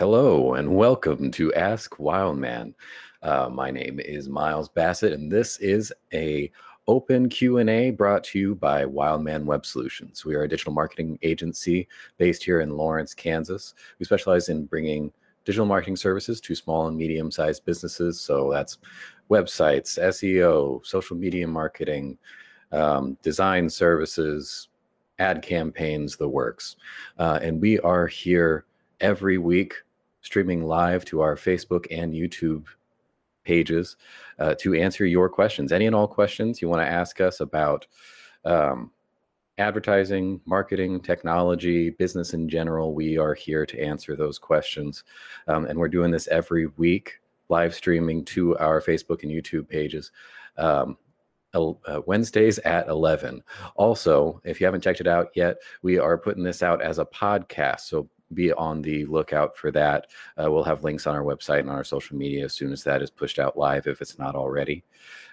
Hello and welcome to Ask Wildman. Uh, my name is Miles Bassett, and this is a open Q&A brought to you by Wildman Web Solutions. We are a digital marketing agency based here in Lawrence, Kansas. We specialize in bringing digital marketing services to small and medium-sized businesses. So that's websites, SEO, social media marketing, um, design services, ad campaigns, the works. Uh, and we are here every week streaming live to our Facebook and YouTube pages uh, to answer your questions. Any and all questions you want to ask us about um, advertising, marketing, technology, business in general, we are here to answer those questions. Um, and we're doing this every week, live streaming to our Facebook and YouTube pages. Um, uh, Wednesdays at 11. Also, if you haven't checked it out yet, we are putting this out as a podcast. So be on the lookout for that. Uh, we'll have links on our website and on our social media as soon as that is pushed out live, if it's not already.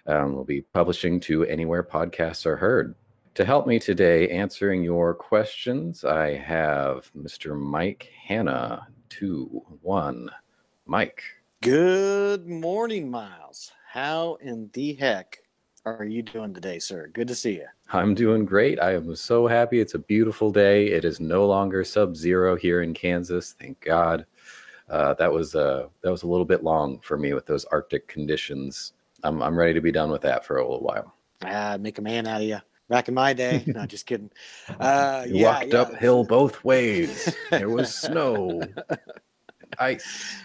Um, we'll be publishing to anywhere podcasts are heard. To help me today answering your questions, I have Mr. Mike Hanna, two, one. Mike. Good morning, Miles. How in the heck are you doing today, sir? Good to see you. I'm doing great. I am so happy. It's a beautiful day. It is no longer sub-zero here in Kansas. Thank God. Uh, that was uh, that was a little bit long for me with those Arctic conditions. I'm I'm ready to be done with that for a little while. Ah, make a man out of you. Back in my day, no, just kidding. Uh, you yeah, walked yeah. uphill both ways. there was snow, ice.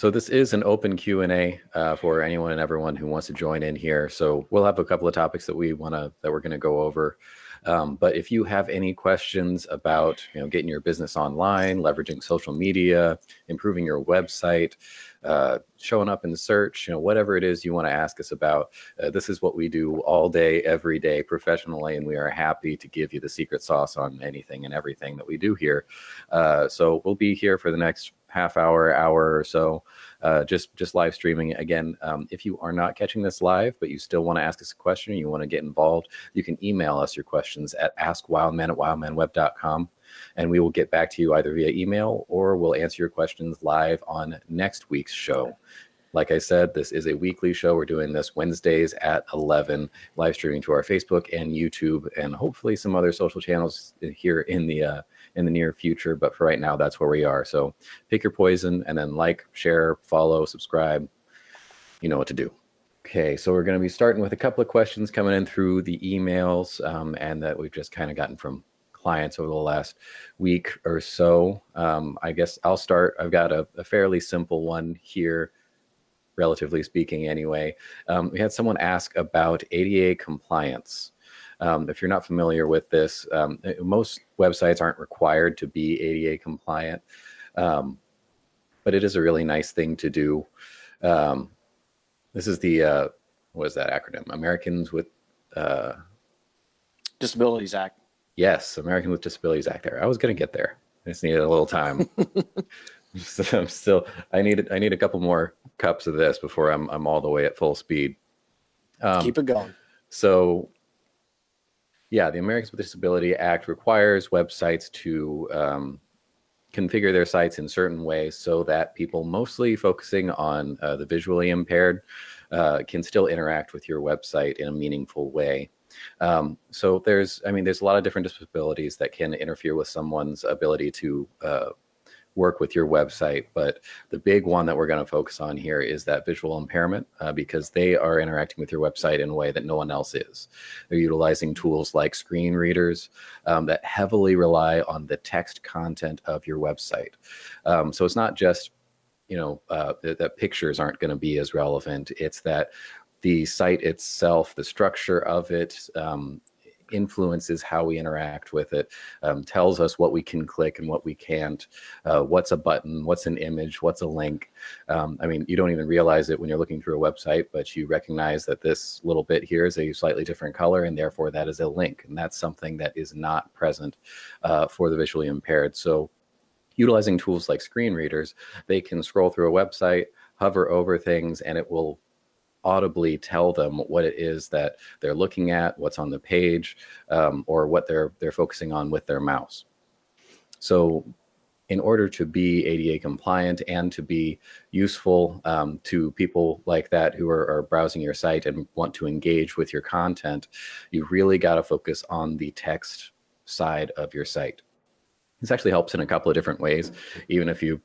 So this is an open Q and A uh, for anyone and everyone who wants to join in here. So we'll have a couple of topics that we want to that we're going to go over. Um, but if you have any questions about you know getting your business online, leveraging social media, improving your website, uh, showing up in search, you know whatever it is you want to ask us about, uh, this is what we do all day, every day, professionally, and we are happy to give you the secret sauce on anything and everything that we do here. Uh, so we'll be here for the next half hour, hour or so, uh, just just live streaming. Again, um, if you are not catching this live, but you still want to ask us a question, you want to get involved, you can email us your questions at askwildman at wildmanweb.com. And we will get back to you either via email or we'll answer your questions live on next week's show. Like I said, this is a weekly show. We're doing this Wednesdays at 11, live streaming to our Facebook and YouTube, and hopefully some other social channels here in the uh, in the near future. But for right now, that's where we are. So pick your poison and then like, share, follow, subscribe. You know what to do. Okay, so we're going to be starting with a couple of questions coming in through the emails um, and that we've just kind of gotten from clients over the last week or so. Um, I guess I'll start. I've got a, a fairly simple one here relatively speaking, anyway. Um, we had someone ask about ADA compliance. Um, if you're not familiar with this, um, eh, most websites aren't required to be ADA compliant, um, but it is a really nice thing to do. Um, this is the uh, what is that acronym? Americans with uh, Disabilities Act. Yes, American with Disabilities Act. There, I was going to get there. I just needed a little time. so I'm still. I need. I need a couple more cups of this before I'm. I'm all the way at full speed. Um, Keep it going. So, yeah, the Americans with Disability Act requires websites to um, configure their sites in certain ways so that people, mostly focusing on uh, the visually impaired, uh, can still interact with your website in a meaningful way. Um, so there's, I mean, there's a lot of different disabilities that can interfere with someone's ability to uh, work with your website. But the big one that we're going to focus on here is that visual impairment uh, because they are interacting with your website in a way that no one else is. They're utilizing tools like screen readers um, that heavily rely on the text content of your website. Um, so it's not just you know uh, that, that pictures aren't going to be as relevant. It's that the site itself, the structure of it, um, influences how we interact with it, um, tells us what we can click and what we can't, uh, what's a button, what's an image, what's a link. Um, I mean, you don't even realize it when you're looking through a website, but you recognize that this little bit here is a slightly different color, and therefore that is a link. And that's something that is not present uh, for the visually impaired. So, utilizing tools like screen readers, they can scroll through a website, hover over things, and it will audibly tell them what it is that they're looking at, what's on the page, um, or what they're they're focusing on with their mouse. So, in order to be ADA compliant and to be useful um, to people like that who are, are, browsing your site and want to engage with your content, you really got to focus on the text side of your site. This actually helps in a couple of different ways, even if you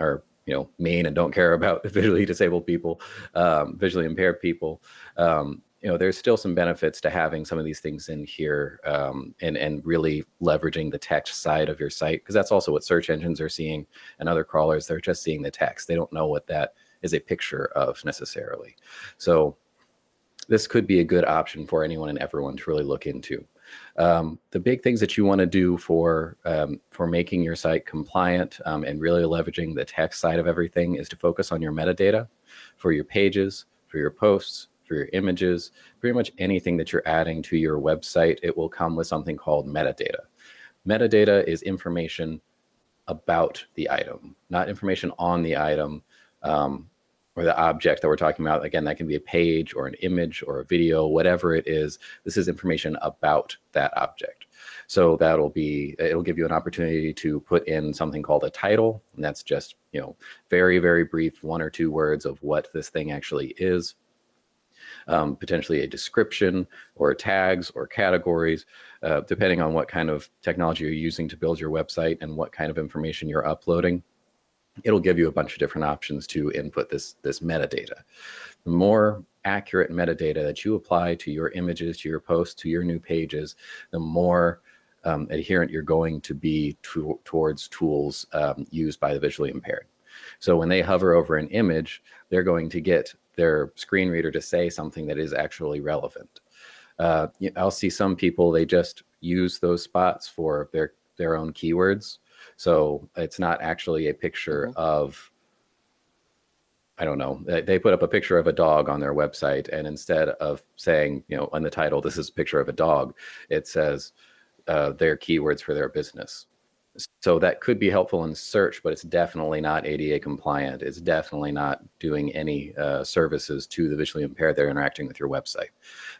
are you know mean and don't care about visually disabled people, um, visually impaired people. Um, you know, there's still some benefits to having some of these things in here um, and and really leveraging the text side of your site because that's also what search engines are seeing and other crawlers. They're just seeing the text. They don't know what that is a picture of necessarily. So this could be a good option for anyone and everyone to really look into. Um, the big things that you want to do for um, for making your site compliant um, and really leveraging the text side of everything is to focus on your metadata for your pages, for your posts, for your images, pretty much anything that you're adding to your website. It will come with something called metadata. Metadata is information about the item, not information on the item. Um, or the object that we're talking about again that can be a page or an image or a video whatever it is this is information about that object. So that'll be it'll give you an opportunity to put in something called a title and that's just you know very very brief one or two words of what this thing actually is. Um, potentially a description or tags or categories, uh, depending on what kind of technology you're using to build your website and what kind of information you're uploading it'll give you a bunch of different options to input this this metadata. The more accurate metadata that you apply to your images, to your posts, to your new pages, the more um, adherent you're going to be to, towards tools um, used by the visually impaired. So when they hover over an image, they're going to get their screen reader to say something that is actually relevant. Uh, I'll see some people they just use those spots for their their own keywords so it's not actually a picture mm-hmm. of, I don't know, they put up a picture of a dog on their website. And instead of saying, you know, on the title, this is a picture of a dog, it says uh, their keywords for their business. So that could be helpful in search, but it's definitely not ADA compliant. It's definitely not doing any uh, services to the visually impaired that are interacting with your website.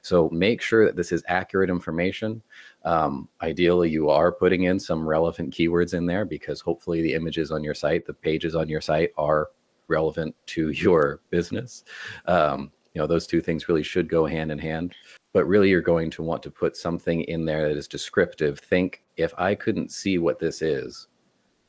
So make sure that this is accurate information. Um, ideally, you are putting in some relevant keywords in there because hopefully the images on your site, the pages on your site are relevant to your business. Um, you know, those two things really should go hand in hand but really you're going to want to put something in there that is descriptive. Think if I couldn't see what this is,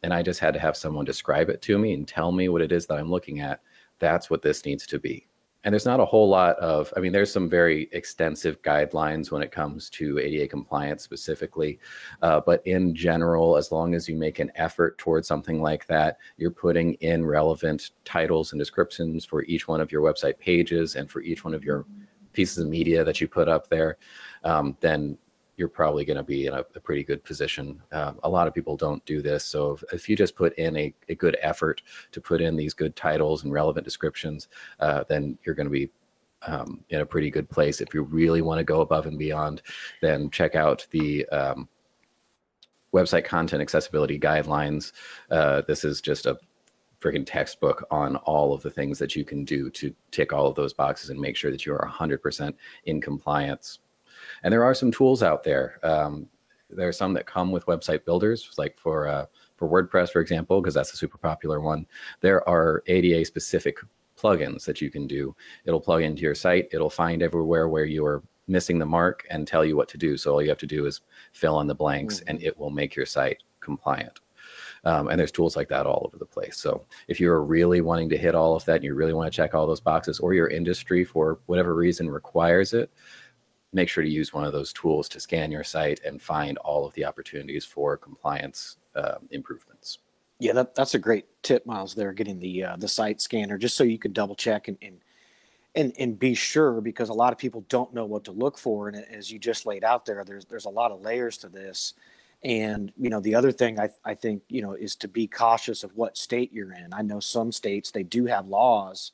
and I just had to have someone describe it to me and tell me what it is that I'm looking at, that's what this needs to be. And there's not a whole lot of, I mean, there's some very extensive guidelines when it comes to ADA compliance specifically. Uh, but in general, as long as you make an effort towards something like that, you're putting in relevant titles and descriptions for each one of your website pages and for each one of your pieces of media that you put up there, um, then you're probably going to be in a, a, pretty good position. Um, a lot of people don't do this. So if, if you just put in a, a, good effort to put in these good titles and relevant descriptions, uh, then you're going to be um, in a pretty good place. If you really want to go above and beyond, then check out the um, website content accessibility guidelines. Uh, this is just a freaking textbook on all of the things that you can do to tick all of those boxes and make sure that you are 100% in compliance. And there are some tools out there. Um, there are some that come with website builders, like for uh, for WordPress, for example, because that's a super popular one. There are ADA specific plugins that you can do. It'll plug into your site. It'll find everywhere where you are missing the mark and tell you what to do. So all you have to do is fill in the blanks, mm-hmm. and it will make your site compliant. Um, and there's tools like that all over the place. So if you're really wanting to hit all of that and you really want to check all those boxes, or your industry for whatever reason requires it, make sure to use one of those tools to scan your site and find all of the opportunities for compliance uh, improvements. Yeah, that, that's a great tip, Miles. There, getting the uh, the site scanner just so you can double check and, and and and be sure because a lot of people don't know what to look for and as you just laid out there there's there's a lot of layers to this and you know the other thing I, I think you know is to be cautious of what state you're in i know some states they do have laws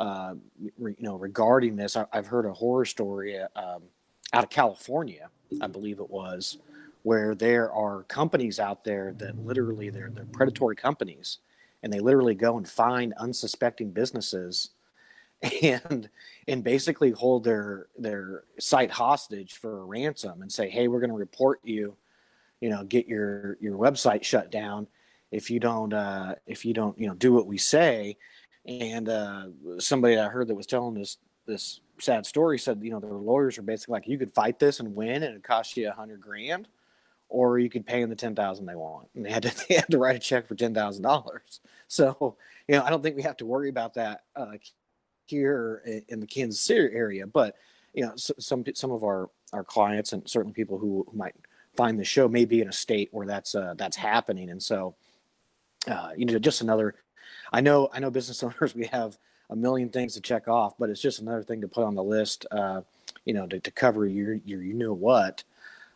uh, re, you know regarding this I, have heard a horror story um, out of california i believe it was where there are companies out there that literally they're, they're predatory companies and they literally go and find unsuspecting businesses and and basically hold their their site hostage for a ransom and say hey we're going to report you you know get your your website shut down. If you don't uh if you don't you know do what we say and uh somebody i heard that was telling this this sad story said you know their lawyers are basically like you could fight this and win and it cost you a hundred grand or you could pay them the ten thousand they want and they had to they had to write a check for ten thousand dollars so you know i don't think we have to worry about that uh here in the Kansas City area, but you know, some some of our our clients and certainly people who, might find the show may be in a state where that's uh, that's happening, and so uh, you know, just another. I know I know business owners we have a million things to check off, but it's just another thing to put on the list. Uh, you know, to, to cover your your you know what.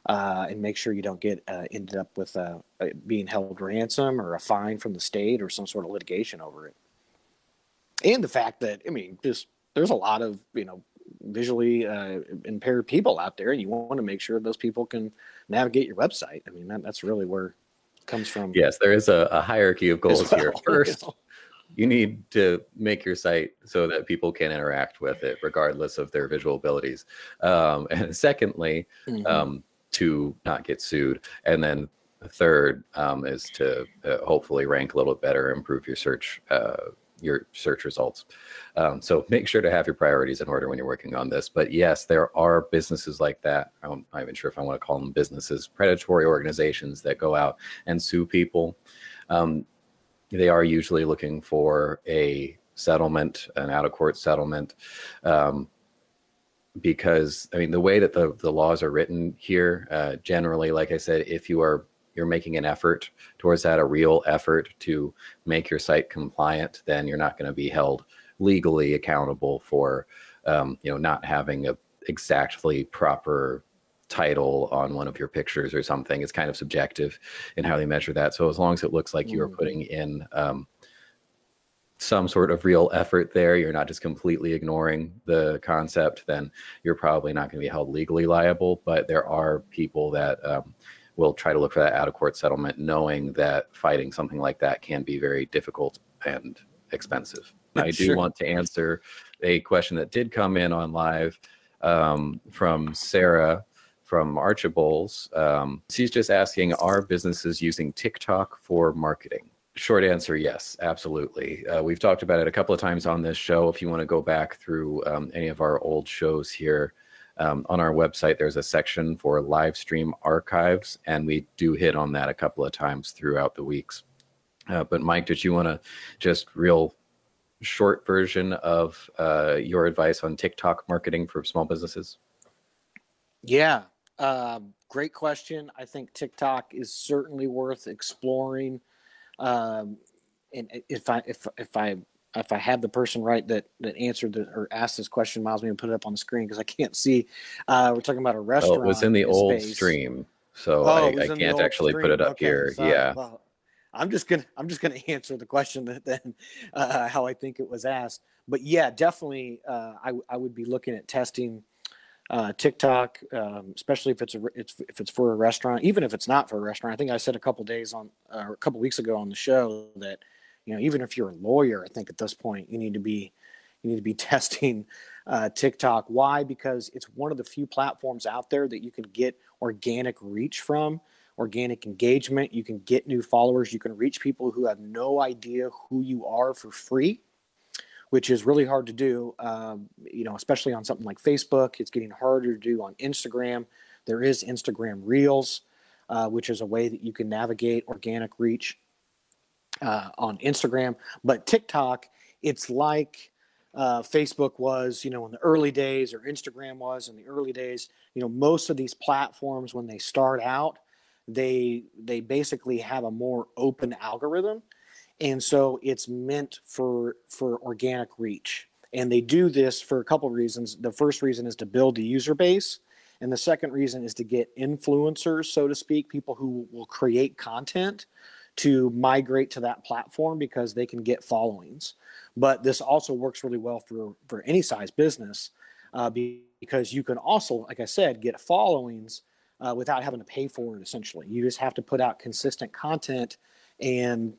Uh, and make sure you don't get uh, ended up with uh, being held ransom or a fine from the state or some sort of litigation over it and the fact that I mean, just there's a lot of you know visually uh, impaired people out there, and you want to make sure those people can navigate your website. I mean, that, that's really where it comes from. Yes, there is a, a hierarchy of goals well, here. First, you, know. You need to make your site so that people can interact with it, regardless of their visual abilities. Um, and secondly, mm-hmm. um, to not get sued, and then third um, is to uh, hopefully rank a little better, improve your search uh, your search results. Um, so make sure to have your priorities in order when you're working on this. But yes, there are businesses like that. I'm not even sure if I want to call them businesses, predatory organizations that go out and sue people. Um, they are usually looking for a settlement, an out of court settlement. Um, because I mean, the way that the, the laws are written here, uh, generally, like I said, if you are you're making an effort towards that, a real effort to make your site compliant, then you're not going to be held legally accountable for, um, you know, not having a exactly proper title on one of your pictures or something. It's kind of subjective in how they measure that. So as long as it looks like you are mm. putting in um, some sort of real effort there, you're not just completely ignoring the concept, then you're probably not going to be held legally liable. But there are people that um, will try to look for that out of court settlement, knowing that fighting something like that can be very difficult and expensive. I do sure. want to answer a question that did come in on live um, from Sarah from Archibalds. Um, she's just asking Are businesses using TikTok for marketing? Short answer yes, absolutely. Uh, we've talked about it a couple of times on this show. If you want to go back through um, any of our old shows here, um, on our website, there's a section for live stream archives, and we do hit on that a couple of times throughout the weeks. Uh, but Mike, did you want to just real short version of uh, your advice on TikTok marketing for small businesses? Yeah, uh, great question. I think TikTok is certainly worth exploring. Um, and if I if if I if I have the person right that that answered the, or asked this question, Miles, maybe put it up on the screen because I can't see. Uh, we're talking about a restaurant. Oh, it was in the old space. stream, so oh, I, I can't actually stream. put it up okay, here. So, yeah. Well, I'm just gonna I'm just gonna answer the question that then uh, how I think it was asked. But yeah, definitely, uh, I I would be looking at testing uh, TikTok, um, especially if it's a it's if it's for a restaurant, even if it's not for a restaurant. I think I said a couple days on uh, a couple weeks ago on the show that you know even if you're a lawyer i think at this point you need to be you need to be testing uh, tiktok. Why? Because it's one of the few platforms out there that you can get organic reach from organic engagement. You can get new followers. You can reach people who have no idea who you are for free which is really hard to do um, you know especially on something like facebook. It's getting harder to do on instagram. There is instagram reels uh, which is a way that you can navigate organic reach uh, on Instagram, but TikTok, it's like uh, Facebook was, you know, in the early days, or Instagram was in the early days. You know, most of these platforms when they start out, they they basically have a more open algorithm, and so it's meant for for organic reach. And they do this for a couple of reasons. The first reason is to build a user base. And the second reason is to get influencers, so to speak, people who will create content to migrate to that platform because they can get followings. But this also works really well for, for any size business uh, because you can also, like I said, get followings uh, without having to pay for it essentially. You just have to put out consistent content and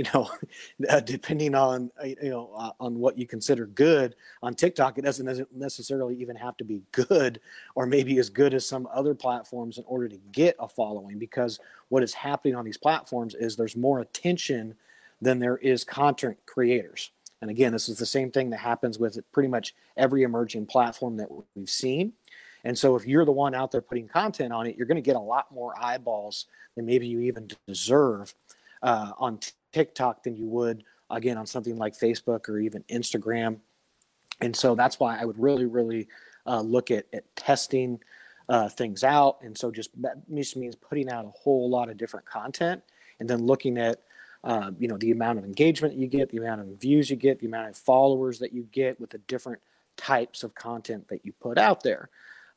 you know, uh, depending on uh, you know uh, on what you consider good on TikTok, it doesn't necessarily even have to be good, or maybe as good as some other platforms in order to get a following. Because what is happening on these platforms is there's more attention than there is content creators. And again, this is the same thing that happens with pretty much every emerging platform that we've seen. And so, if you're the one out there putting content on it, you're going to get a lot more eyeballs than maybe you even deserve uh, on TikTok than you would again on something like Facebook or even Instagram. And so that's why I would really, really uh, look at, at testing uh, things out. And so just that just means putting out a whole lot of different content and then looking at uh, you know the amount of engagement you get, the amount of views you get, the amount of followers that you get with the different types of content that you put out there.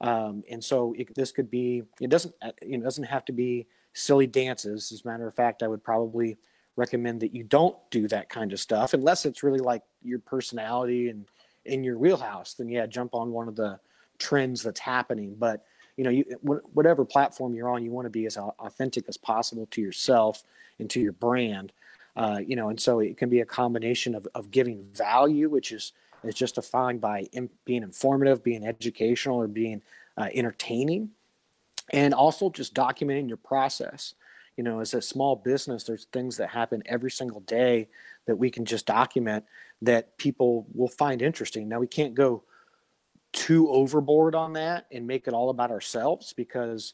Um, and so it, this could be it doesn't uh, it doesn't have to be silly dances. As a matter of fact, I would probably recommend that you don't do that kind of stuff unless it's really like your personality and in your wheelhouse. Then yeah, jump on one of the trends that's happening. But you know, you, whatever platform you're on, you want to be as authentic as possible to yourself and to your brand. Uh, you know, and so it can be a combination of, of giving value, which is is just defined by in, being informative, being educational, or being uh, entertaining and also just documenting your process you know as a small business there's things that happen every single day that we can just document that people will find interesting. Now we can't go too overboard on that and make it all about ourselves because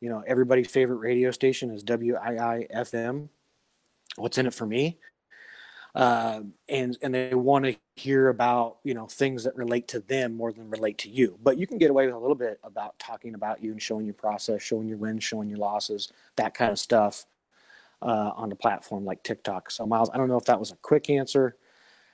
you know everybody's favorite radio station is WIIFM what's in it for me uh, and and they want to hear about you know things that relate to them more than relate to you. But you can get away with a little bit about talking about you and showing your process, showing your wins, showing your losses, that kind of stuff uh, on a platform like TikTok. So Miles, I don't know if that was a quick answer,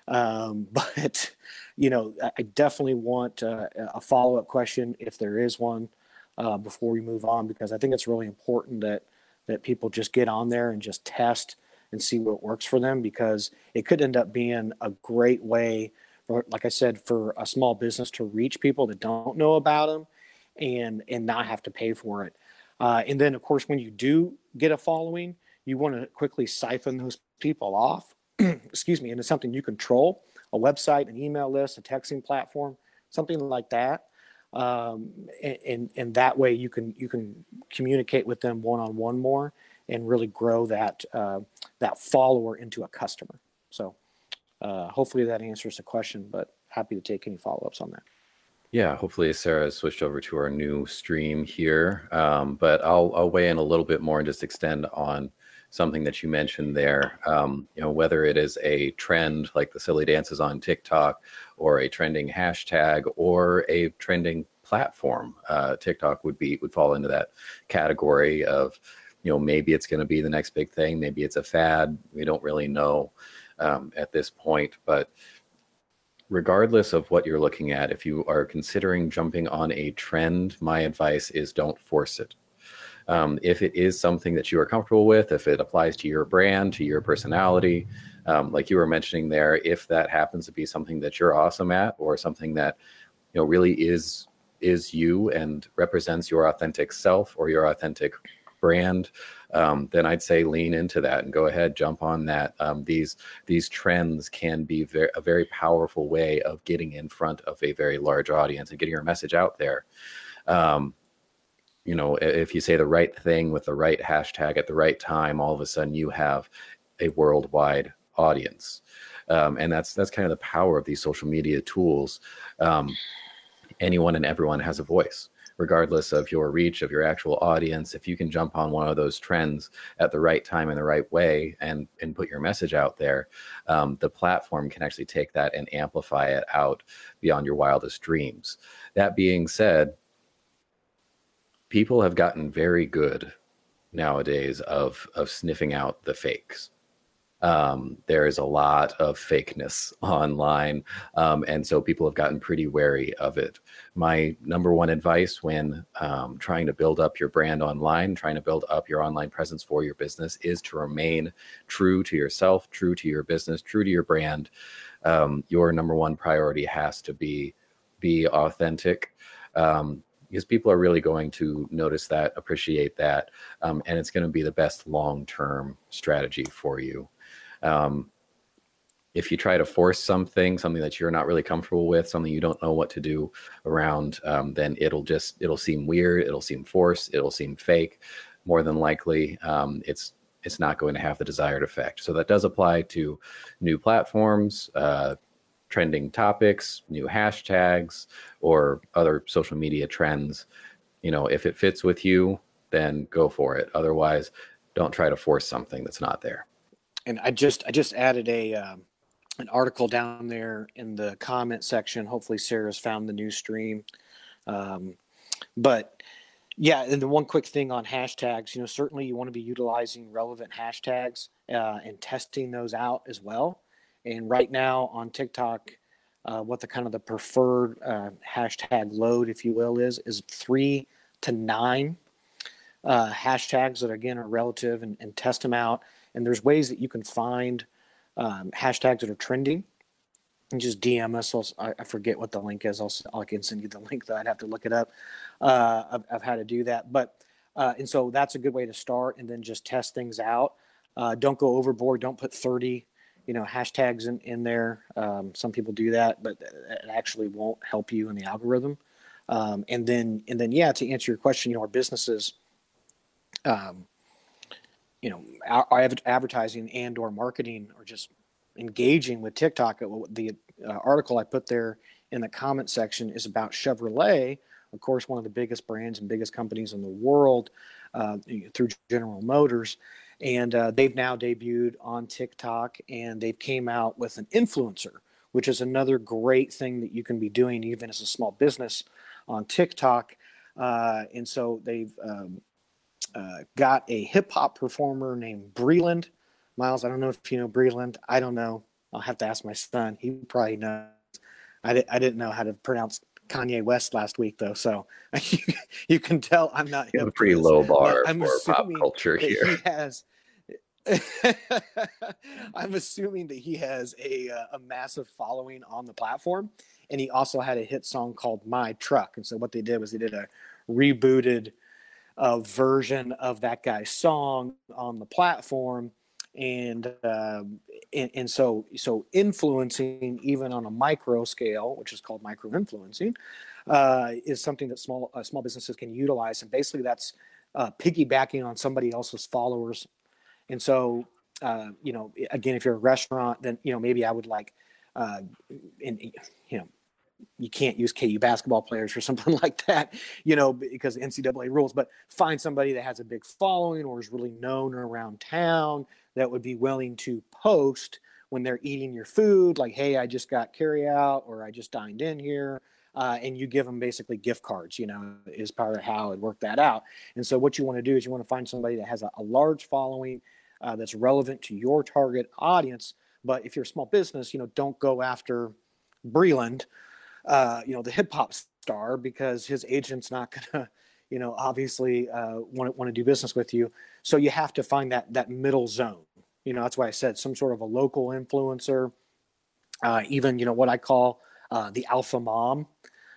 um, but you know I definitely want uh, a follow up question if there is one uh, before we move on because I think it's really important that that people just get on there and just test and see what works for them because it could end up being a great way for, like I said, for a small business to reach people that don't know about them and and not have to pay for it. Uh, and then, of course, when you do get a following, you want to quickly siphon those people off. excuse me, into something you control, a website, an email list, a texting platform, something like that. Um, and, and, and that way you can you can communicate with them one on one more and really grow that uh, that follower into a customer. So uh, hopefully that answers the question, but happy to take any follow ups on that. Yeah, hopefully Sarah has switched over to our new stream here. Um, but I'll, I'll weigh in a little bit more and just extend on something that you mentioned there. Um, you know, whether it is a trend like the silly dances on TikTok, or a trending hashtag, or a trending platform. Uh, TikTok would be would fall into that category of you know maybe it's going to be the next big thing maybe it's a fad we don't really know um, at this point but regardless of what you're looking at if you are considering jumping on a trend my advice is don't force it. Um, if it is something that you are comfortable with if it applies to your brand to your personality um, like you were mentioning there if that happens to be something that you're awesome at or something that you know really is is you and represents your authentic self or your authentic brand, um, then I'd say lean into that and go ahead, jump on that. Um, these these trends can be a very powerful way of getting in front of a very large audience and getting your message out there. Um, you know, if you say the right thing with the right hashtag at the right time, all of a sudden you have a worldwide audience. Um, and that's that's kind of the power of these social media tools. Um, anyone and everyone has a voice regardless of your reach of your actual audience if you can jump on one of those trends at the right time in the right way and and put your message out there um, the platform can actually take that and amplify it out beyond your wildest dreams. That being said people have gotten very good nowadays of of sniffing out the fakes um, there is a lot of fakeness online. Um, and so people have gotten pretty wary of it. My number one advice when um, trying to build up your brand online, trying to build up your online presence for your business, is to remain true to yourself, true to your business, true to your brand. Um, your number one priority has to be be authentic. Um, because people are really going to notice that, appreciate that, um, and it's going to be the best long term strategy for you. Um, if you try to force something, something that you're not really comfortable with, something you don't know what to do around, um, then it'll just it'll seem weird, it'll seem forced, it'll seem fake. More than likely, um, it's it's not going to have the desired effect. So that does apply to new platforms, uh, trending topics, new hashtags, or other social media trends. You know, if it fits with you, then go for it. Otherwise, don't try to force something that's not there and I just I just added a um, an article down there in the comment section. Hopefully, Sarah's found the new stream. Um, but yeah, and the one quick thing on hashtags, you know, certainly you want to be utilizing relevant hashtags uh, and testing those out as well. And right now on TikTok, uh, what the kind of the preferred uh, hashtag load, if you will, is is three to nine uh, hashtags that again are relative and, and test them out and there's ways that you can find um, hashtags that are trending and just DM us. I'll, i forget what the link is. I'll, I can send you the link though. I'd have to look it up uh, of, of, how to do that. But, uh, and so that's a good way to start and then just test things out. Uh, don't go overboard. Don't put 30, you know, hashtags in, in there. Um, some people do that, but it actually won't help you in the algorithm. Um, and then, and then, yeah, to answer your question, you know, our businesses, um, you know advertising and or marketing or just engaging with TikTok. The uh, article I put there in the comment section is about Chevrolet, of course, one of the biggest brands and biggest companies in the world uh, through General Motors. And uh, they've now debuted on TikTok and they've came out with an influencer, which is another great thing that you can be doing even as a small business on TikTok. Uh, and so they've um, uh, got a hip hop performer named Breland. Miles, I don't know if you know Breland. I don't know. I'll have to ask my son. He probably knows. I, di- I didn't know how to pronounce Kanye West last week though, so you can tell I'm not. You have a pretty low bar I'm for pop culture here. He has. I'm assuming that he has a uh, a massive following on the platform, and he also had a hit song called "My Truck." And so what they did was they did a rebooted a version of that guy's song on the platform and, uh, and and, so so influencing even on a micro scale which is called micro influencing uh, is something that small uh, small businesses can utilize. And basically that's uh, piggybacking on somebody else's followers. And so uh, you know again if you're a restaurant then you know maybe i would like uh, and you know you can't use KU basketball players or something like that, you know, because NCAA rules. But find somebody that has a big following or is really known around town that would be willing to post when they're eating your food, like, "Hey, I just got carry out," or "I just dined in here," uh, and you give them basically gift cards. You know, is part of how it worked that out. And so, what you want to do is you want to find somebody that has a, a large following uh, that's relevant to your target audience. But if you're a small business, you know, don't go after Breland uh, you know, the hip hop star because his agent's not gonna, you know, obviously uh want to want to do business with you. So you have to find that that middle zone. You know, that's why I said some sort of a local influencer, uh, even you know what I call uh, the alpha mom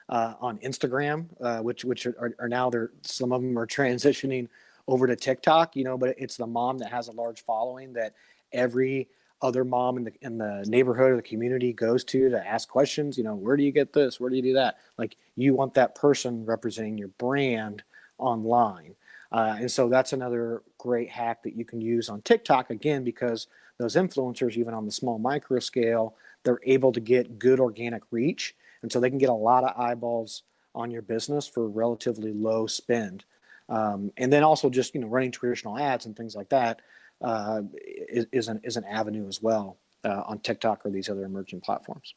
uh, on Instagram, uh, which which are, are now they're some of them are transitioning over to TikTok. You know, but it's the mom that has a large following that every other mom in the in the neighborhood or the community goes to to ask questions you know where do you get this? Where do you do that? Like you want that person representing your brand online. Uh, and so that's another great hack that you can use on tiktok again because those influencers even on the small micro scale they're able to get good organic reach and so they can get a lot of eyeballs on your business for relatively low spend. Um, and then also just you know running traditional ads and things like that uh, is, is, an, is an avenue as well uh, on TikTok or these other emerging platforms.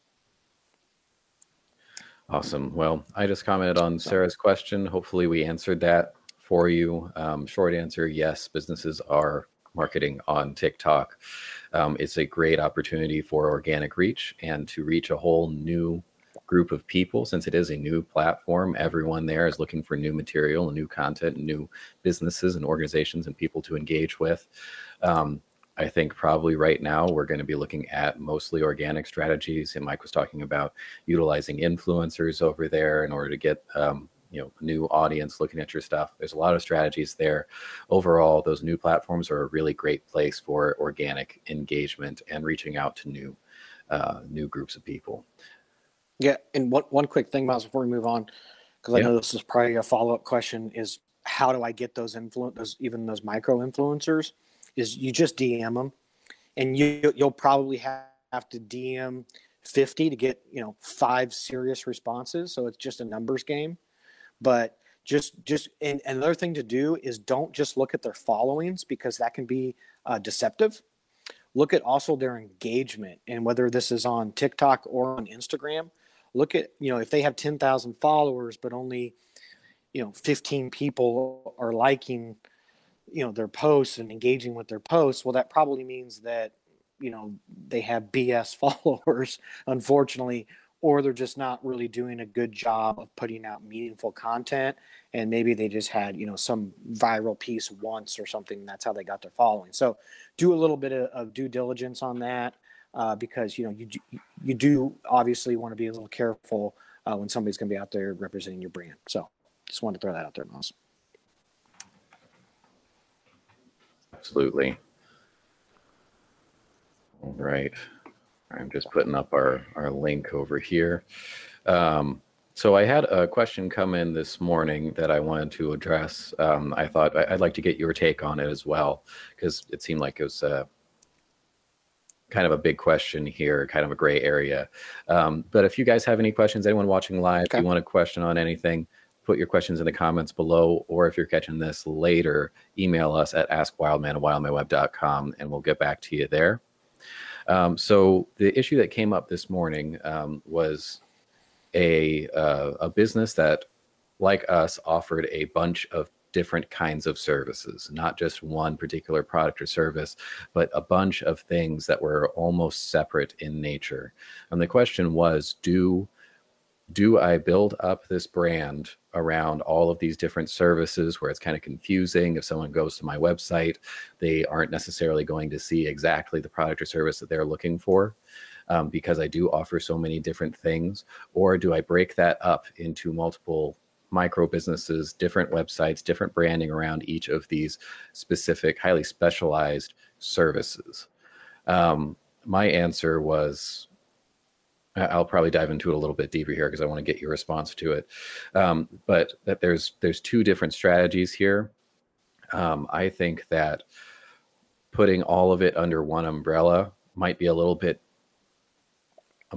Awesome. Well, I just commented on Sarah's question. Hopefully, we answered that for you. Um, short answer yes, businesses are marketing on TikTok. Um, it's a great opportunity for organic reach and to reach a whole new group of people since it is a new platform everyone there is looking for new material and new content and new businesses and organizations and people to engage with. Um, i think probably right now we're going to be looking at mostly organic strategies. And mike was talking about utilizing influencers over there in order to get um, you know new audience looking at your stuff. There's a lot of strategies there. Overall those new platforms are a really great place for organic engagement and reaching out to new uh, new groups of people yeah, and one one quick thing, Miles, before we move on, because I Yeah. know this is probably a follow up question: is how do I get those influ those even those micro influencers? Is you just DM them, and you you'll probably have, have to DM fifty to get you know five serious responses. So it's just a numbers game, but just just and, and another thing to do is don't just look at their followings because that can be uh, deceptive look at also their engagement and whether this is on TikTok or on Instagram. Look at, you know, if they have 10,000 followers, but only, you know, 15 people are liking, you know, their posts and engaging with their posts, well, that probably means that, you know, they have BS followers, unfortunately, or they're just not really doing a good job of putting out meaningful content. And maybe they just had, you know, some viral piece once or something. That's how they got their following. So do a little bit of, of due diligence on that uh, because, you know, you, do- you do obviously want to be a little careful uh, when somebody's going to be out there representing your brand. So just wanted to throw that out there, Miles. Absolutely. All right. I'm just putting up our, our link over here. Um, so I had a question come in this morning that I wanted to address. Um, I thought I'd like to get your take on it as well, because it seemed like it was kind of a big question here, kind of a gray area. Um, but if you guys have any questions, anyone watching live, if you want a question on anything, put your questions in the comments below, or if you're catching this later, email us at askwildman at wildmanweb.com and we'll get back to you there. Um, so the issue that came up this morning um, was a uh, a business that, like us, offered a bunch of different kinds of services, not just one particular product or service, but a bunch of things that were almost separate in nature. And the question was, do do I build up this brand around all of these different services where it's kind of confusing? If someone goes to my website, they aren't necessarily going to see exactly the product or service that they're looking for um, because I do offer so many different things. Or do I break that up into multiple micro businesses, different websites, different branding around each of these specific, highly specialized services? Um, my answer was I'll probably dive into it a little bit deeper here because I want to get your response to it. Um, but that there's there's two different strategies here. Um, I think that putting all of it under one umbrella might be a little bit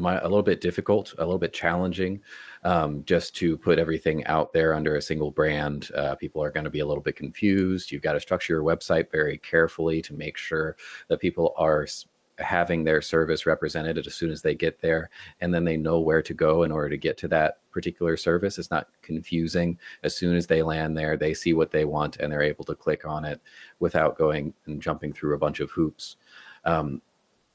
a little bit difficult, a little bit challenging, um, just to put everything out there under a single brand. Uh, people are going to be a little bit confused. You've got to structure your website very carefully to make sure that people are having their service represented as soon as they get there and then they know where to go in order to get to that particular service it's not confusing as soon as they land there they see what they want and they're able to click on it without going and jumping through a bunch of hoops um,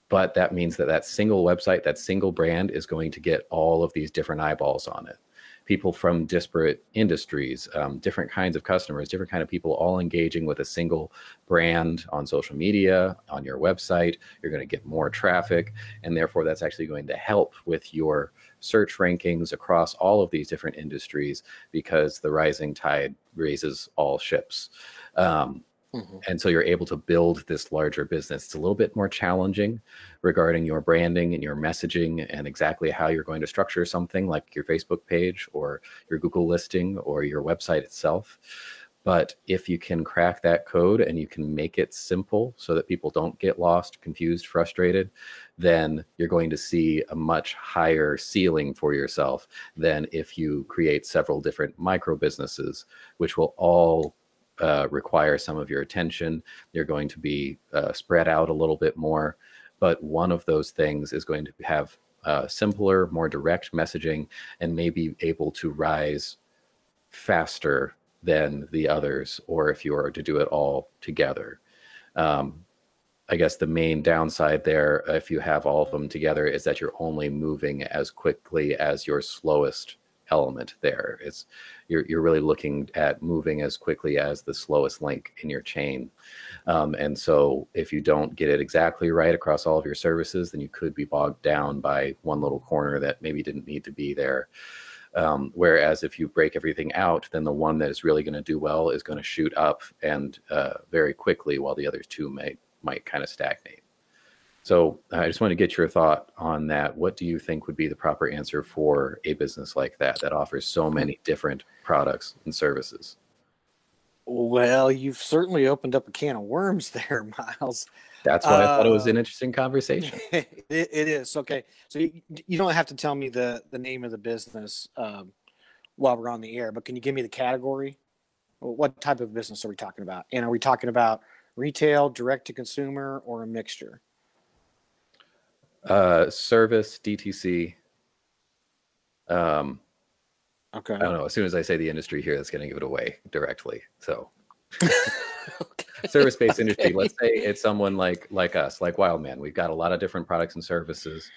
but that means that that single website that single brand is going to get all of these different eyeballs on it. People from disparate industries um, different kinds of customers different kind of people all engaging with a single brand on social media on your website. You're going to get more traffic and therefore that's actually going to help with your search rankings across all of these different industries because the rising tide raises all ships. Um, Mm-hmm. and so you're able to build this larger business. It's a little bit more challenging regarding your branding and your messaging and exactly how you're going to structure something like your Facebook page or your Google listing or your website itself. But if you can crack that code and you can make it simple so that people don't get lost, confused, frustrated, then you're going to see a much higher ceiling for yourself than if you create several different micro businesses, which will all uh, require some of your attention. You're going to be uh, spread out a little bit more, but one of those things is going to have uh, simpler, more direct messaging, and maybe able to rise faster than the others, or if you are to do it all together. Um, I guess the main downside there, if you have all of them together, is that you're only moving as quickly as your slowest element there. It's you're you're really looking at moving as quickly as the slowest link in your chain. Um, and so if you don't get it exactly right across all of your services, then you could be bogged down by one little corner that maybe didn't need to be there. Um, whereas if you break everything out, then the one that is really going to do well is going to shoot up and uh, very quickly, while the other two may might kind of stagnate. So I just want to get your thought on that. What do you think would be the proper answer for a business like that that offers so many different products and services? Well, you've certainly opened up a can of worms there, Miles. That's why uh, I thought it was an uh, interesting conversation. it, it is okay. So you, you don't have to tell me the the name of the business um, while we're on the air, but can you give me the category? What type of business are we talking about? And are we talking about retail, direct to consumer, or a mixture? Uh, service, DTC. Um, okay. I don't know. As soon as I say the industry here, that's going to give it away directly. So, okay. service-based okay. industry. Let's say it's someone like like us, like Wildman. We've got a lot of different products and services.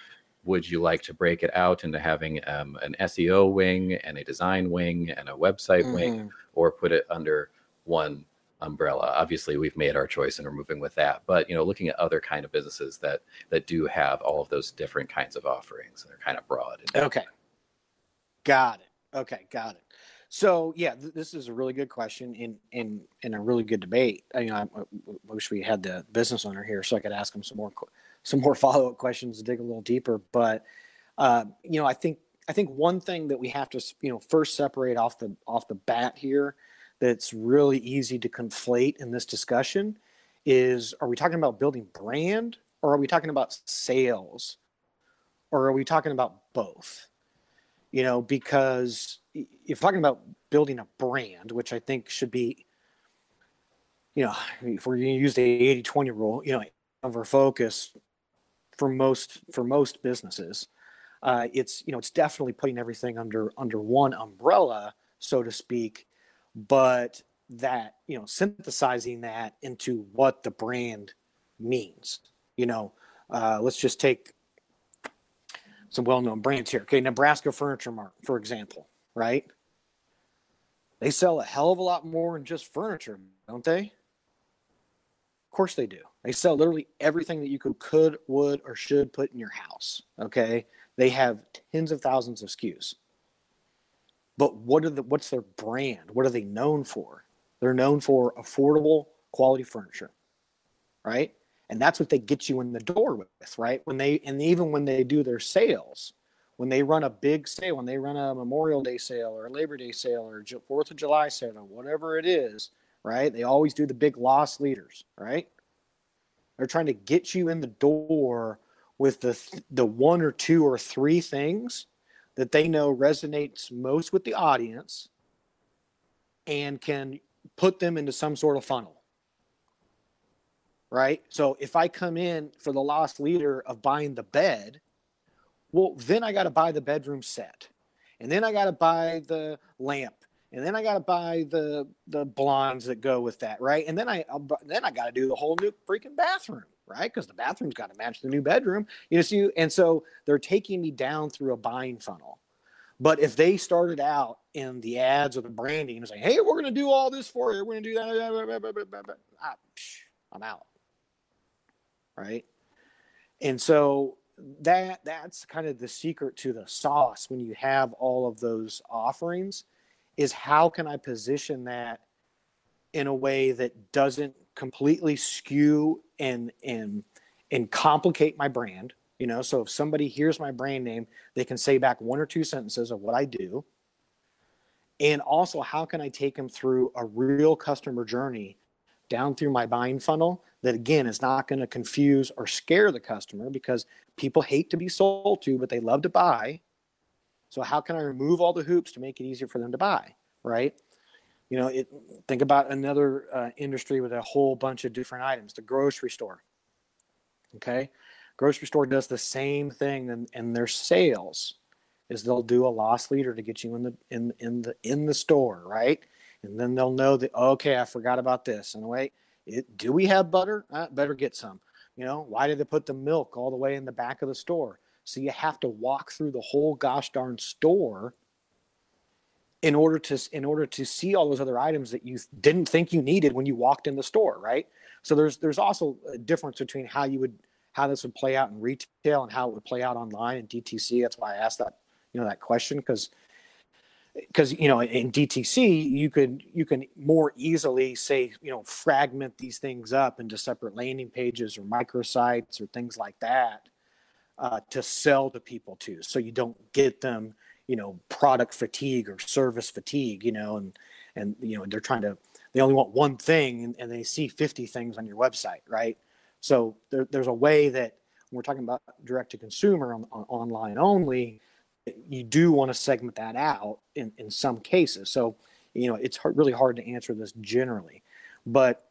Would you like to break it out into having um, an SEO wing and a design wing and a website mm-hmm. wing, or put it under one umbrella. Obviously, we've made our choice and we're moving with that. But you know, looking at other kind of businesses that that do have all of those different kinds of offerings, and they're kind of broad. Okay, got it. Okay, got it. So yeah, th- this is a really good question in in in a really good debate. I, you know, I, I, wish we had the business owner here so I could ask him some more some more follow up questions to dig a little deeper. But uh, you know, I think I think one thing that we have to you know first separate off the off the bat here that's really easy to conflate in this discussion is are we talking about building brand or are we talking about sales? Or are we talking about both? You know because if talking about building a brand which i think should be you know if we're going to use the 80-20 rule you know of our focus for most for most businesses uh, it's you know it's definitely putting everything under under one umbrella so to speak but that you know synthesizing that into what the brand means you know? Uh, let's just take some well-known brands here. Okay nebraska furniture mart for example right? They sell a hell of a lot more than just furniture don't they? Of course they do. They sell literally everything that you could could would or should put in your house okay? They have tens of thousands of skus but what are the what's their brand? What are they known for? They're known for affordable quality furniture, right? And that's what they get you in the door with, right? When they and even when they do their sales, when they run a big sale, when they run a Memorial Day sale or a Labor Day sale or Fourth of July sale or whatever it is, right? They always do the big loss leaders, right? They're trying to get you in the door with the the one or two or three things that they know resonates most with the audience and can put them into some sort of funnel. Right? So if I come in for the lost leader of buying the bed, well, then I got to buy the bedroom set. And then I got to buy the lamp. And then I got to buy the the blinds that go with that, right? And then I uh, then I got to do the whole new freaking bathroom right? Because the bathroom's got to match the new bedroom. You know, so you, and so they're taking me down through a buying funnel. But if they started out in the ads or the branding and saying, "Hey, we're going to do all this for you. We're going to do that," I'm out, right? And so that that's kind of the secret to the sauce when you have all of those offerings is how can I position that in a way that doesn't completely skew and and and complicate my brand. You know, so if somebody hears my brand name, they can say back one or two sentences of what I do. And also, how can I take them through a real customer journey down through my buying funnel that, again, is not going to confuse or scare the customer because people hate to be sold to, but they love to buy. So, how can I remove all the hoops to make it easier for them to buy? Right you know it think about another uh, industry with a whole bunch of different items the grocery store okay grocery store does the same thing and, in their sales is they'll do a loss leader to get you in the in in the in the store right and then they'll know that okay i forgot about this and wait it, do we have butter? Uh, better get some. You know, why did they put the milk all the way in the back of the store? So you have to walk through the whole gosh darn store in order to in order to see all those other items that you didn't think you needed when you walked in the store, right? So there's there's also a difference between how you would how this would play out in retail and how it would play out online in DTC. That's why I asked that you know that question because because you know in DTC you could you can more easily say you know fragment these things up into separate landing pages or microsites or things like that uh, to sell to people too, so you don't get them you know product fatigue or service fatigue you know and and you know they're trying to they only want one thing and, and they see 50 things on your website right? So there, there's a way that we're talking about direct to consumer on, on, online only you do want to segment that out in, in some cases. So you know it's hard, really hard to answer this generally but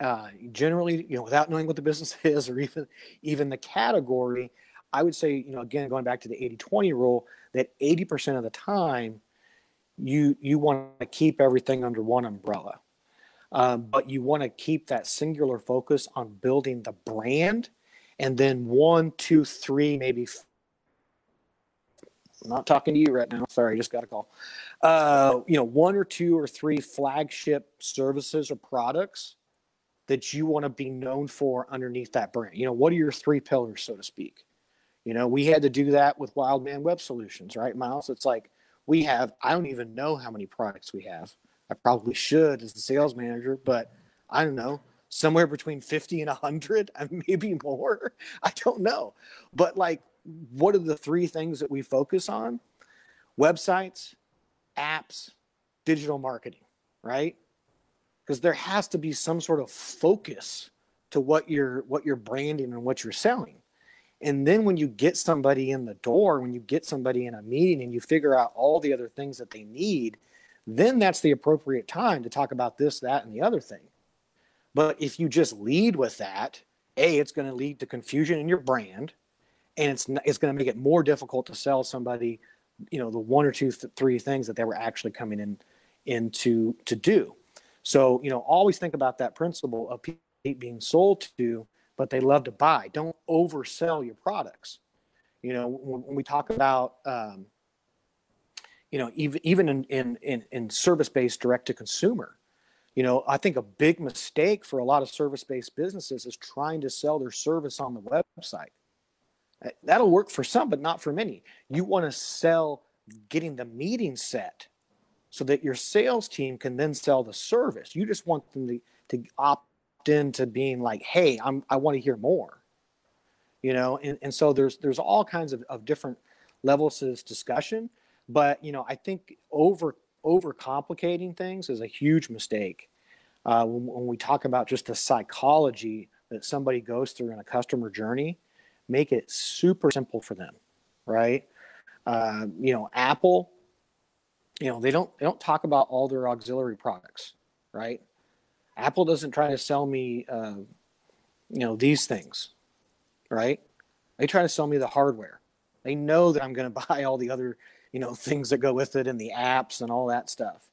uh, generally you know without knowing what the business is or even even the category I would say, you know, again, going back to the 80 20 rule, that 80% of the time you you want to keep everything under one umbrella. Um, but you want to keep that singular focus on building the brand and then one, two, three, maybe. F- I'm not talking to you right now. Sorry, I just got a call. Uh, you know, one or two or three flagship services or products that you want to be known for underneath that brand. You know, what are your three pillars, so to speak? You know, we had to do that with Wildman Web Solutions, right, Miles? It's like we have, I don't even know how many products we have. I probably should as the sales manager, but I don't know, somewhere between 50 and 100, maybe more. I don't know. But like, what are the three things that we focus on? Websites, apps, digital marketing, right? Because there has to be some sort of focus to what you're what you're branding and what you're selling. And then when you get somebody in the door, when you get somebody in a meeting and you figure out all the other things that they need, then that's the appropriate time to talk about this, that, and the other thing. But if you just lead with that, A, it's going to lead to confusion in your brand and it's, it's going to make it more difficult to sell somebody, you know, the one or two, th- three things that they were actually coming in into to do. So, you know, always think about that principle of being sold to but they love to buy. Don't oversell your products. You know, when, we talk about, um, you know, even even in in in, in service based direct to consumer, you know, I think a big mistake for a lot of service based businesses is trying to sell their service on the website. Uh, that'll work for some, but not for many. You want to sell getting the meeting set so that your sales team can then sell the service. You just want them to, to opt into being like, hey, I'm I want to hear more. You know, and, and so there's there's all kinds of, of different levels to this discussion. But you know, I think over over complicating things is a huge mistake. Uh, when, when we talk about just the psychology that somebody goes through in a customer journey, make it super simple for them, right? Uh, you know, Apple, you know, they don't they don't talk about all their auxiliary products, right? Apple doesn't try to sell me, uh, you know, these things, right? They try to sell me the hardware. They know that I'm going to buy all the other, you know, things that go with it and the apps and all that stuff.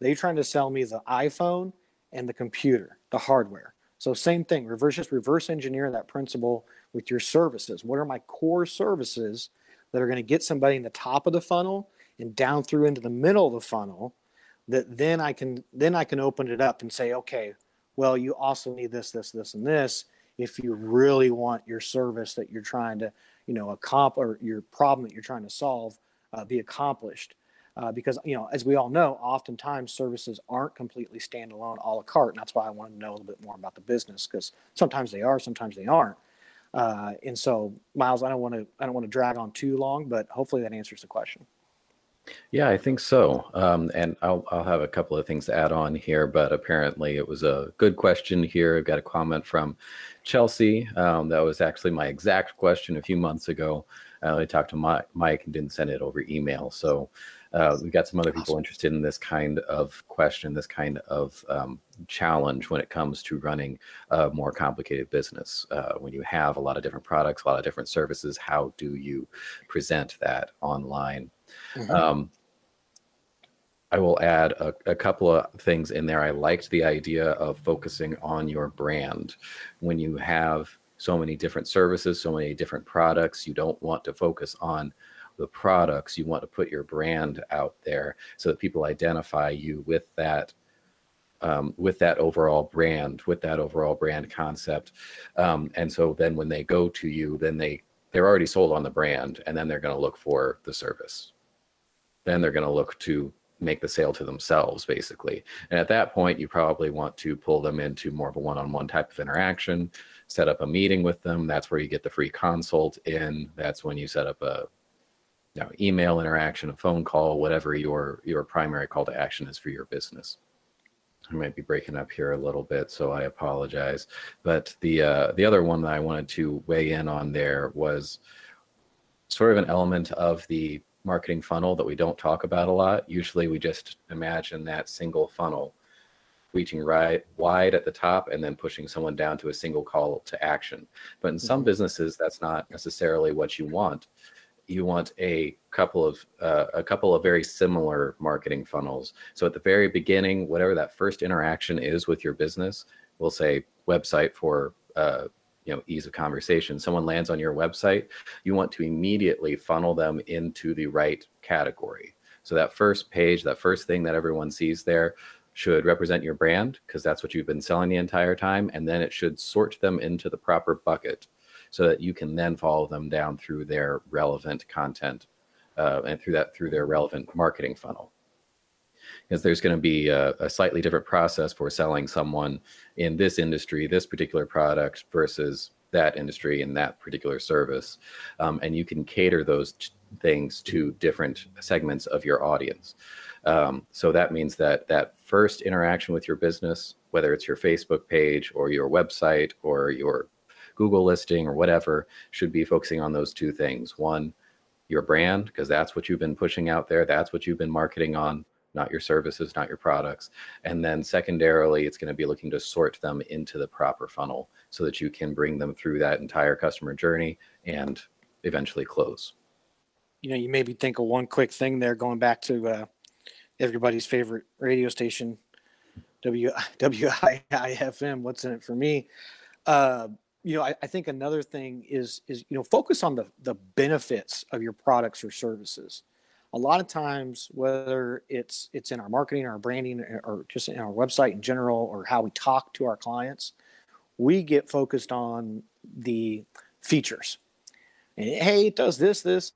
They're trying to sell me the iPhone and the computer, the hardware. So same thing, reverse just reverse engineer that principle with your services. What are my core services that are going to get somebody in the top of the funnel and down through into the middle of the funnel that then I can then I can open it up and say, okay, well, you also need this, this, this, and this if you really want your service that you're trying to, you know, accomplish or your problem that you're trying to solve uh, be accomplished. Uh, because you know, as we all know, oftentimes services aren't completely standalone, a la carte, and that's why I wanted to know a little bit more about the business because sometimes they are, sometimes they aren't. Uh, and so, Miles, I don't want to I don't want to drag on too long, but hopefully that answers the question. Yeah, I think so. Um, and I'll, I'll have a couple of things to add on here, but apparently it was a good question here. I've got a comment from Chelsea. Um, that was actually my exact question a few months ago. Uh, I talked to Mike, Mike and didn't send it over email. So uh, we got some other people interested in this kind of question, this kind of um, challenge when it comes to running a more complicated business. Uh, when you have a lot of different products, a lot of different services, how do you present that online? Mm-hmm. Um, I will add a, a, couple of things in there. I liked the idea of focusing on your brand. When you have so many different services, so many different products, you don't want to focus on the products. You want to put your brand out there so that people identify you with that. Um, with that overall brand, with that overall brand concept, um, and so then when they go to you, then they they're already sold on the brand, and then they're going to look for the service. Then they're going to look to make the sale to themselves basically. And at that point you probably want to pull them into more of a one-on-one type of interaction set up a meeting with them. That's where you get the free consult in. That's when you set up a you know, email interaction a phone call whatever your your primary call to action is for your business. I might be breaking up here a little bit, so I apologize. But the uh, the other one that I wanted to weigh in on there was sort of an element of the marketing funnel that we don't talk about a lot. Usually we just imagine that single funnel reaching right wide at the top and then pushing someone down to a single call to action. But in some mm-hmm. businesses, that's not necessarily what you want. You want a couple of uh, a couple of very similar marketing funnels. So at the very beginning, whatever that first interaction is with your business, we'll say website for uh, you know ease of conversation. Someone lands on your website you want to immediately funnel them into the right category. So that first page that first thing that everyone sees there should represent your brand because that's what you've been selling the entire time and then it should sort them into the proper bucket so that you can then follow them down through their relevant content uh, and through that through their relevant marketing funnel because there's going to be a, a, slightly different process for selling someone in this industry, this particular product versus that industry and that particular service. Um, and you can cater those t- things to different segments of your audience. Um, so that means that that first interaction with your business, whether it's your Facebook page or your website or your Google listing or whatever, should be focusing on those two things. One, your brand, because that's what you've been pushing out there, that's what you've been marketing on not your services, not your products. And then secondarily, it's going to be looking to sort them into the proper funnel so that you can bring them through that entire customer journey and eventually close. You know, you maybe think of one quick thing there, going back to uh, everybody's favorite radio station, W WIIFM. What's in it for me? Uh, you know, I, I, think another thing is is you know focus on the the benefits of your products or services a lot of times whether it's it's in our marketing our branding eh, or just in our website in general or how we talk to our clients we get focused on the features. And hey it does this this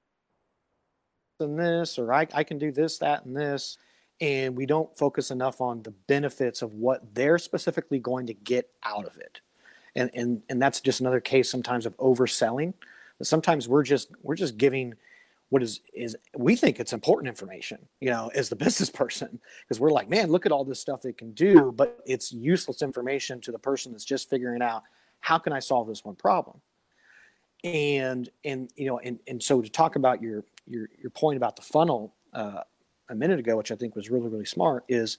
and this or I, I can do this that and this and we don't focus enough on the benefits of what they're specifically going to get out of it. And and and that's just another case sometimes of overselling. Sometimes we're just we're just giving what is is we think it's important information you know as the business person because we're like man look at all this stuff they can do but it's useless information to the person that's just figuring out how can i solve this one problem? And and you know and and so to talk about your your your point about the funnel uh, a minute ago which i think was really really smart is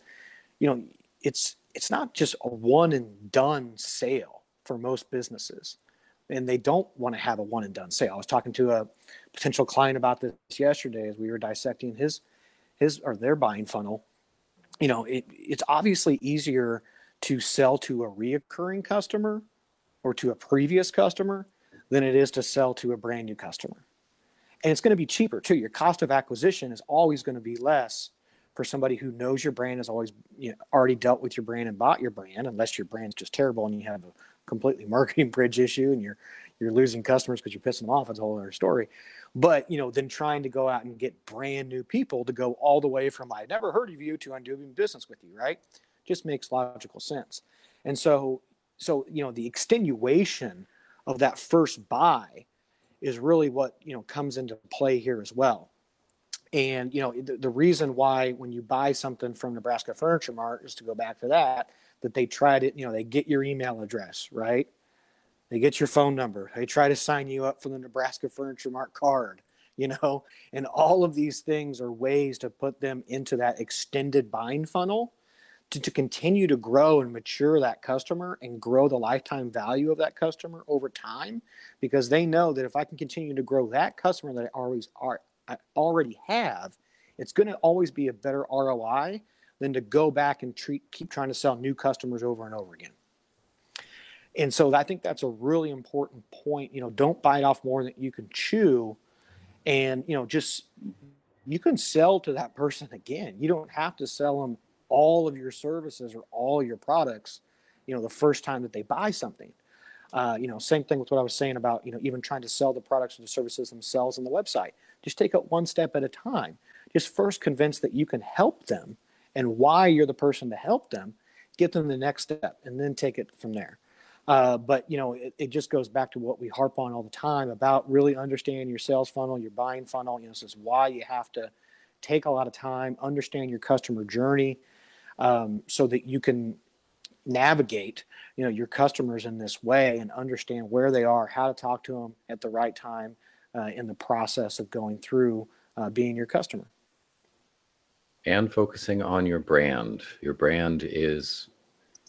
you know it's it's not just a one and done sale for most businesses and they don't want to have a one and done sale. I was talking to a potential client about this yesterday as we were dissecting his his or their buying funnel. You know, it, it's obviously easier to sell to a reoccurring customer or to a previous customer than it is to sell to a brand new customer. And it's going to be cheaper too. Your cost of acquisition is always going to be less for somebody who knows your brand has always you know, already dealt with your brand and bought your brand, unless your brand's just terrible and you have a completely marketing bridge issue and you're you're losing customers because you're pissing them off. It's a whole other story. But you know, then trying to go out and get brand new people to go all the way from I never heard of you to I'm doing business with you, right? Just makes logical sense. And so so you know the extenuation of that first buy is really what you know comes into play here as well. And you know the, the reason why when you buy something from Nebraska Furniture Mart is to go back to that that they try to, you know, they get your email address, right? They get your phone number. They try to sign you up for the Nebraska Furniture Mart card, you know, and all of these things are ways to put them into that extended buying funnel to, to continue to grow and mature that customer and grow the lifetime value of that customer over time because they know that if I can continue to grow that customer that I always are I already have it's going to always be a better ROI than to go back and treat, keep trying to sell new customers over and over again. And so I think that's a really important point. You know, don't bite off more than you can chew. And, you know, just you can sell to that person again. You don't have to sell them all of your services or all your products, you know, the first time that they buy something. Uh, you know, same thing with what I was saying about, you know, even trying to sell the products or the services themselves on the website. Just take it one step at a time. Just first convince that you can help them and why you're the person to help them, get them the next step, and then take it from there. Uh, but you know, it, it, just goes back to what we harp on all the time about really understanding your sales funnel, your buying funnel. You know, this is why you have to take a lot of time, understand your customer journey, um, so that you can navigate, you know, your customers in this way and understand where they are, how to talk to them at the right time uh, in the process of going through uh, being your customer. And focusing on your brand. Your brand is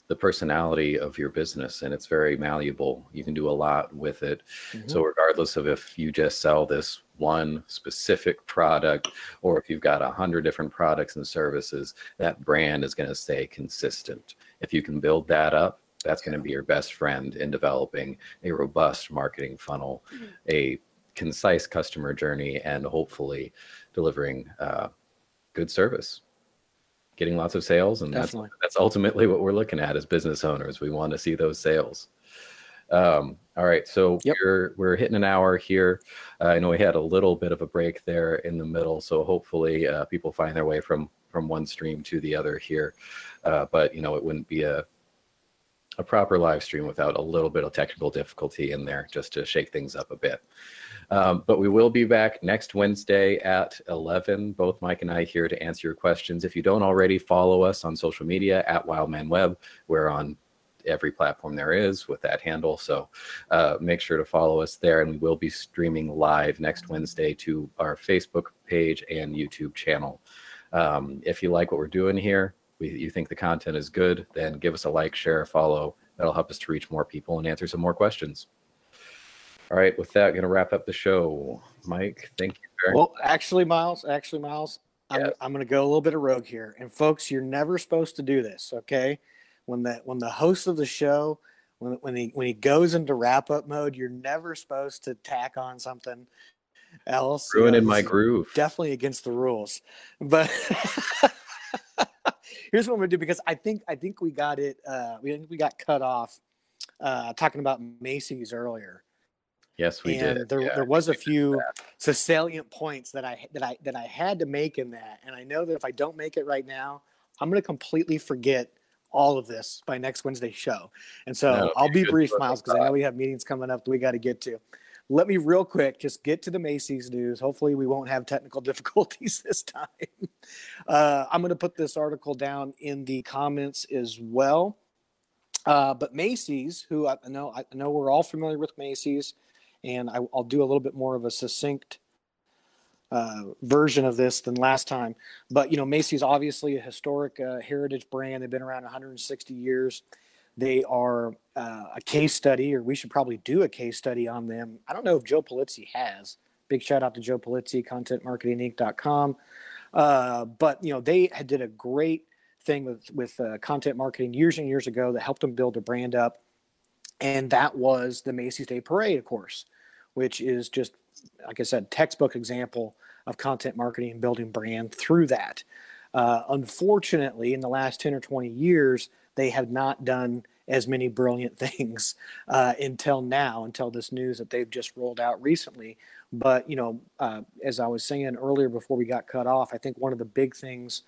the personality of your business and it's very malleable. You can do a lot with it. Mm-hmm. So, regardless of if you just sell this one specific product or if you've got a hundred different products and services, that brand is going to stay consistent. If you can build that up, that's going to be your best friend in developing a robust marketing funnel, mm-hmm. a concise customer journey, and hopefully delivering uh, good service getting lots of sales and that's that's ultimately what we're looking at as business owners. We want to see those sales. Um, all right so yep. we're we're hitting an hour here. Uh, i know we had a little bit of a break there in the middle so hopefully uh, people find their way from from one stream to the other here. Uh, but you know it wouldn't be a a proper live stream without a little bit of technical difficulty in there just to shake things up a bit um, but we will be back next Wednesday at 11. Both Mike and I here to answer your questions. If you don't already follow us on social media at Wildman we're on every platform there is with that handle. So uh, make sure to follow us there. And we will be streaming live next Wednesday to our Facebook page and YouTube channel. Um, if you like what we're doing here, we, you think the content is good, then give us a like, share, follow. That'll help us to reach more people and answer some more questions. All right, with that, going to wrap up the show. Mike, thank you very Well, actually, Miles, actually, Miles, I'm, I'm going to go a little bit of rogue here. And folks, you're never supposed to do this, okay? When the when the host of the show, when when he when he goes into wrap up mode, you're never supposed to tack on something else. Ruining you know, my groove. Definitely against the rules. But here's what I'm gonna do because I think I think we got it. Uh, we we got cut off uh, talking about Macy's earlier. Yes, we and did. There, yeah, there was a few salient points that I that I that I had to make in that, and I know that if I don't make it right now, I'm going to completely forget all of this by next Wednesday's show. And so no, I'll be brief, Miles, because I know we have meetings coming up that we got to get to. Let me real quick just get to the Macy's news. Hopefully, we won't have technical difficulties this time. Uh, I'm going to put this article down in the comments as well. Uh, but Macy's, who I know, I know we're all familiar with Macy's and I, will do a little bit more of a succinct uh, version of this than last time. But you know, Macy's obviously a historic uh, heritage brand. They've been around 160 years. They are uh, a case study, or we should probably do a case study on them. I don't know if Joe Pulizzi has. Big shout out to Joe Pulizzi, ContentMarketingInc.com. Uh, but you know, they had did a great thing with with uh, content marketing years and years ago that helped them build their brand up and that was the Macy's Day Parade, of course, which is just like I said, textbook example of content marketing and building brand through that. Uh, unfortunately, in the last 10 or 20 years, they have not done as many brilliant things uh, until now, until this news that they've just rolled out recently. But, you know, uh, as I was saying earlier before we got cut off, I think one of the big things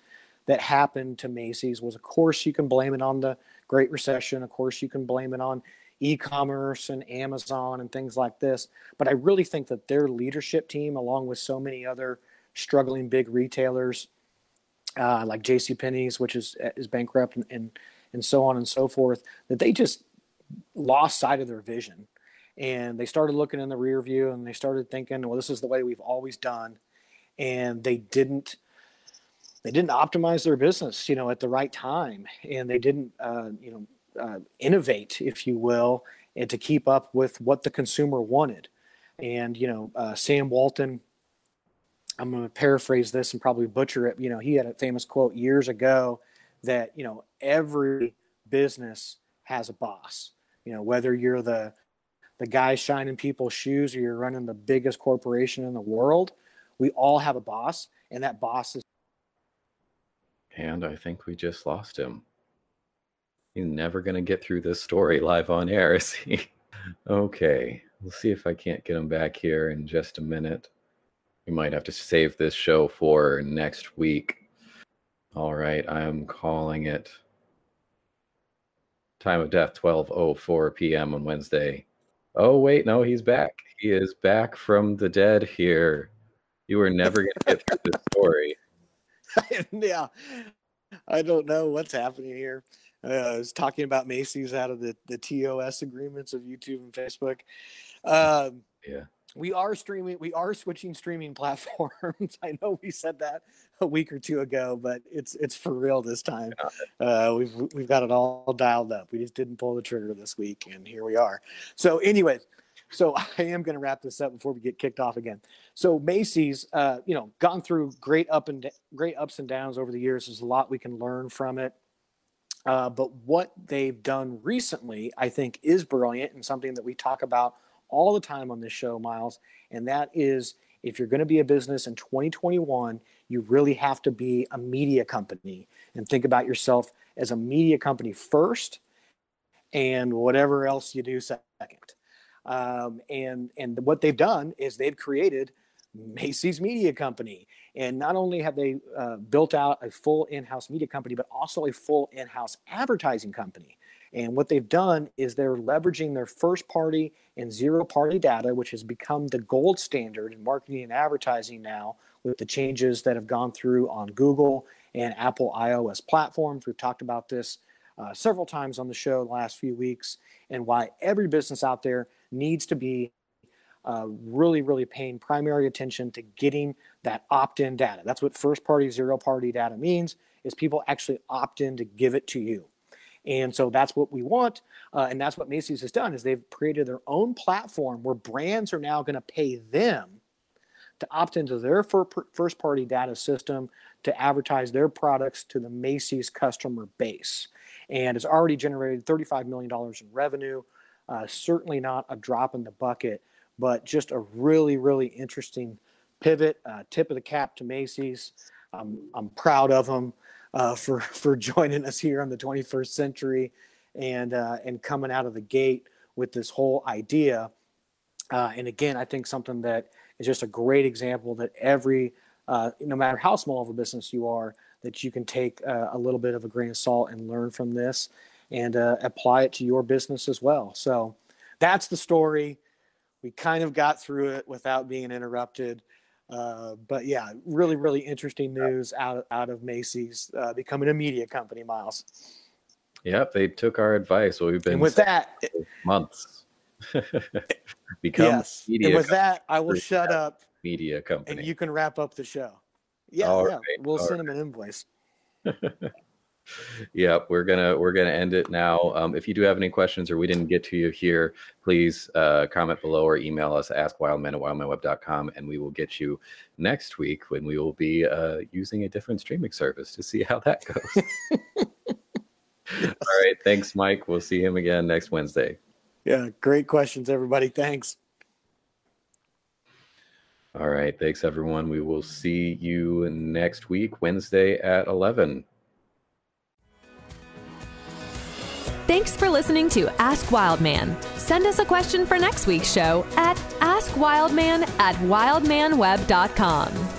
that happened to Macy's was, of course, you can blame it on the Great Recession. Of course, you can blame it on e-commerce and Amazon and things like this. But I really think that their leadership team, along with so many other struggling big retailers uh, like J.C. Penney's, which is is bankrupt, and, and and so on and so forth, that they just lost sight of their vision, and they started looking in the rear view, and they started thinking, well, this is the way we've always done, and they didn't they didn't optimize their business, you know, at the right time, and they didn't, uh, you know, uh, innovate, if you will, and to keep up with what the consumer wanted. And you know, uh, Sam Walton I'm going to paraphrase this and probably butcher it. You know, he had a famous quote years ago that, you know, every business has a boss. You know, whether you're the the guy shining people's shoes or you're running the biggest corporation in the world, we all have a boss and that boss is and I think we just lost him. He's never going to get through this story live on air, is he? okay, we'll see if I can't get him back here in just a minute. We might have to save this show for next week. All right, I'm calling it time of death 12:04 p.m. on Wednesday. Oh wait, no, he's back. He is back from the dead here. You were never going to get through this story. yeah, I don't know what's happening here. Uh, I was talking about Macy's out of the the TOS agreements of YouTube and Facebook. Um, yeah we are streaming we are switching streaming platforms i know we said that a week or two ago but it's it's for real this time. Uh, we've we've got it all dialed up. We just didn't pull the trigger this week and here we are. So anyway so i am going to wrap this up before we get kicked off again. So macy's uh, you know gone through great up and great ups and downs over the years. There's a lot we can learn from it. Uh, but what they've done recently i think is brilliant and something that we talk about all the time on this show, Miles, and that is if you're going to be a business in 2021, you really have to be a media company and think about yourself as a media company first and whatever else you do second. Um, and and what they've done is they've created Macy's Media Company, and not only have they uh, built out a full in-house media company, but also a full in-house advertising company. And what they've done is they're leveraging their first party and zero party data, which has become the gold standard in marketing and advertising now with the changes that have gone through on Google and Apple iOS platforms. We've talked about this uh, several times on the show the last few weeks and why every business out there needs to be uh, really, really paying primary attention to getting that opt-in data. That's what first party, zero party data means is people actually opt in to give it to you. And so that's what we want. Uh, and that's what Macy's has done is they've created their own platform where brands are now going to pay them to opt into their first party data system to advertise their products to the Macy's customer base. And it's already generated $35 million in revenue. Uh, certainly not a drop in the bucket, but just a really, really interesting pivot, uh, tip of the cap to Macy's. I'm, I'm proud of them uh, for for joining us here on the 21st century and uh, and coming out of the gate with this whole idea. Uh, and again, I think something that is just a great example that every uh, no matter how small of a business you are, that you can take uh, a little bit of a grain of salt and learn from this and uh, apply it to your business as well. So that's the story. We kind of got through it without being interrupted. Uh, but yeah, really, really interesting news out out of Macy's uh, becoming a media company. Miles. Yep, they took our advice. Well, we've been and with that months. Become yes. media. And with that, I will shut up. Media company. And you can wrap up the show. Yeah, All yeah. Right. We'll All send right. them an invoice. yep we're gonna we're gonna end it now. Um, if you do have any questions or we didn't get to you here please uh, comment below or email us ask wildman at wildmanweb.com and we will get you next week when we will be uh, using a different streaming service to see how that goes. All right thanks mike. We'll see him again next wednesday. Yeah great questions everybody. Thanks. All right thanks everyone. We will see you next week wednesday at 11 Thanks for listening to Ask Wildman. Send us a question for next week's show at askwildman at wildmanweb.com.